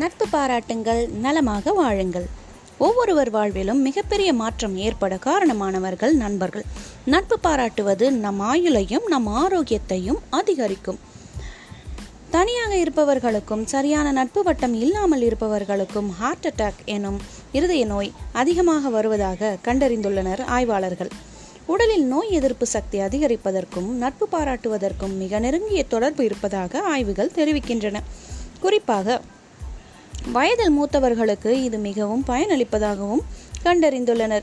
நட்பு பாராட்டுங்கள் நலமாக வாழுங்கள். ஒவ்வொருவர் வாழ்விலும் மிகப்பெரிய மாற்றம் ஏற்பட காரணமானவர்கள் நண்பர்கள். நட்பு பாராட்டுவது நம் ஆயுளையும் நம் ஆரோக்கியத்தையும் அதிகரிக்கும். தனியாக இருப்பவர்களுக்கும் சரியான நட்பு வட்டம் இல்லாமல் இருப்பவர்களுக்கும் ஹார்ட் அட்டாக் எனும் இருதய நோய் அதிகமாக வருவதாக கண்டறிந்துள்ளனர் ஆய்வாளர்கள். உடலில் நோய் எதிர்ப்பு சக்தி அதிகரிப்பதற்கும் நட்பு பாராட்டுவதற்கும் மிக நெருங்கிய தொடர்பு இருப்பதாக ஆய்வுகள் தெரிவிக்கின்றன. குறிப்பாக வயதில் மூத்தவர்களுக்கு இது மிகவும் பயனளிப்பதாகவும் கண்டறிந்துள்ளனர்.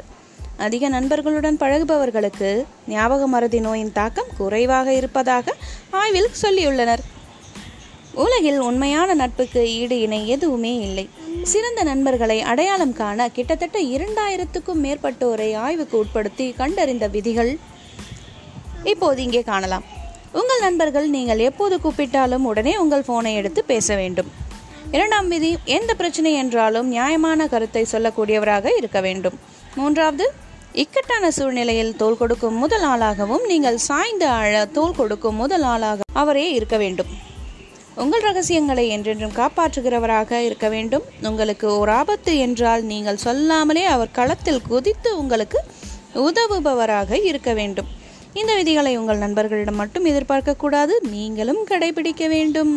அதிக நண்பர்களுடன் பழகுபவர்களுக்கு ஞாபக மறதி நோயின் தாக்கம் குறைவாக இருப்பதாக ஆய்வில் சொல்லியுள்ளனர். உலகில் உண்மையான நட்புக்கு ஈடு இணை எதுவுமே இல்லை. சிறந்த நண்பர்களை அடையாளம் காண கிட்டத்தட்ட இரண்டாயிரத்துக்கும் மேற்பட்டோரை ஆய்வுக்கு உட்படுத்தி கண்டறிந்த விதிகள் இப்போது இங்கே காணலாம். உங்கள் நண்பர்கள் நீங்கள் எப்போது கூப்பிட்டாலும் உடனே உங்கள் ஃபோனை எடுத்து பேச வேண்டும். இரண்டாம் விதி எந்த பிரச்சனை என்றாலும் நியாயமான கருத்தை சொல்லக்கூடியவராக இருக்க வேண்டும். மூன்றாவது இக்கட்டான சூழ்நிலையில் தோல் கொடுக்கும் முதல் ஆளாகவும் நீங்கள் சாய்ந்து ஆழ தோல் கொடுக்கும் முதல் ஆளாக அவரே இருக்க வேண்டும். உங்கள் ரகசியங்களை என்றென்றும் காப்பாற்றுகிறவராக இருக்க வேண்டும். உங்களுக்கு ஒரு ஆபத்து என்றால் நீங்கள் சொல்லாமலே அவர் களத்தில் குதித்து உங்களுக்கு உதவுபவராக இருக்க வேண்டும். இந்த விதிகளை உங்கள் நண்பர்களிடம் மட்டும் எதிர்பார்க்கக்கூடாது. நீங்களும் கடைபிடிக்க வேண்டும்.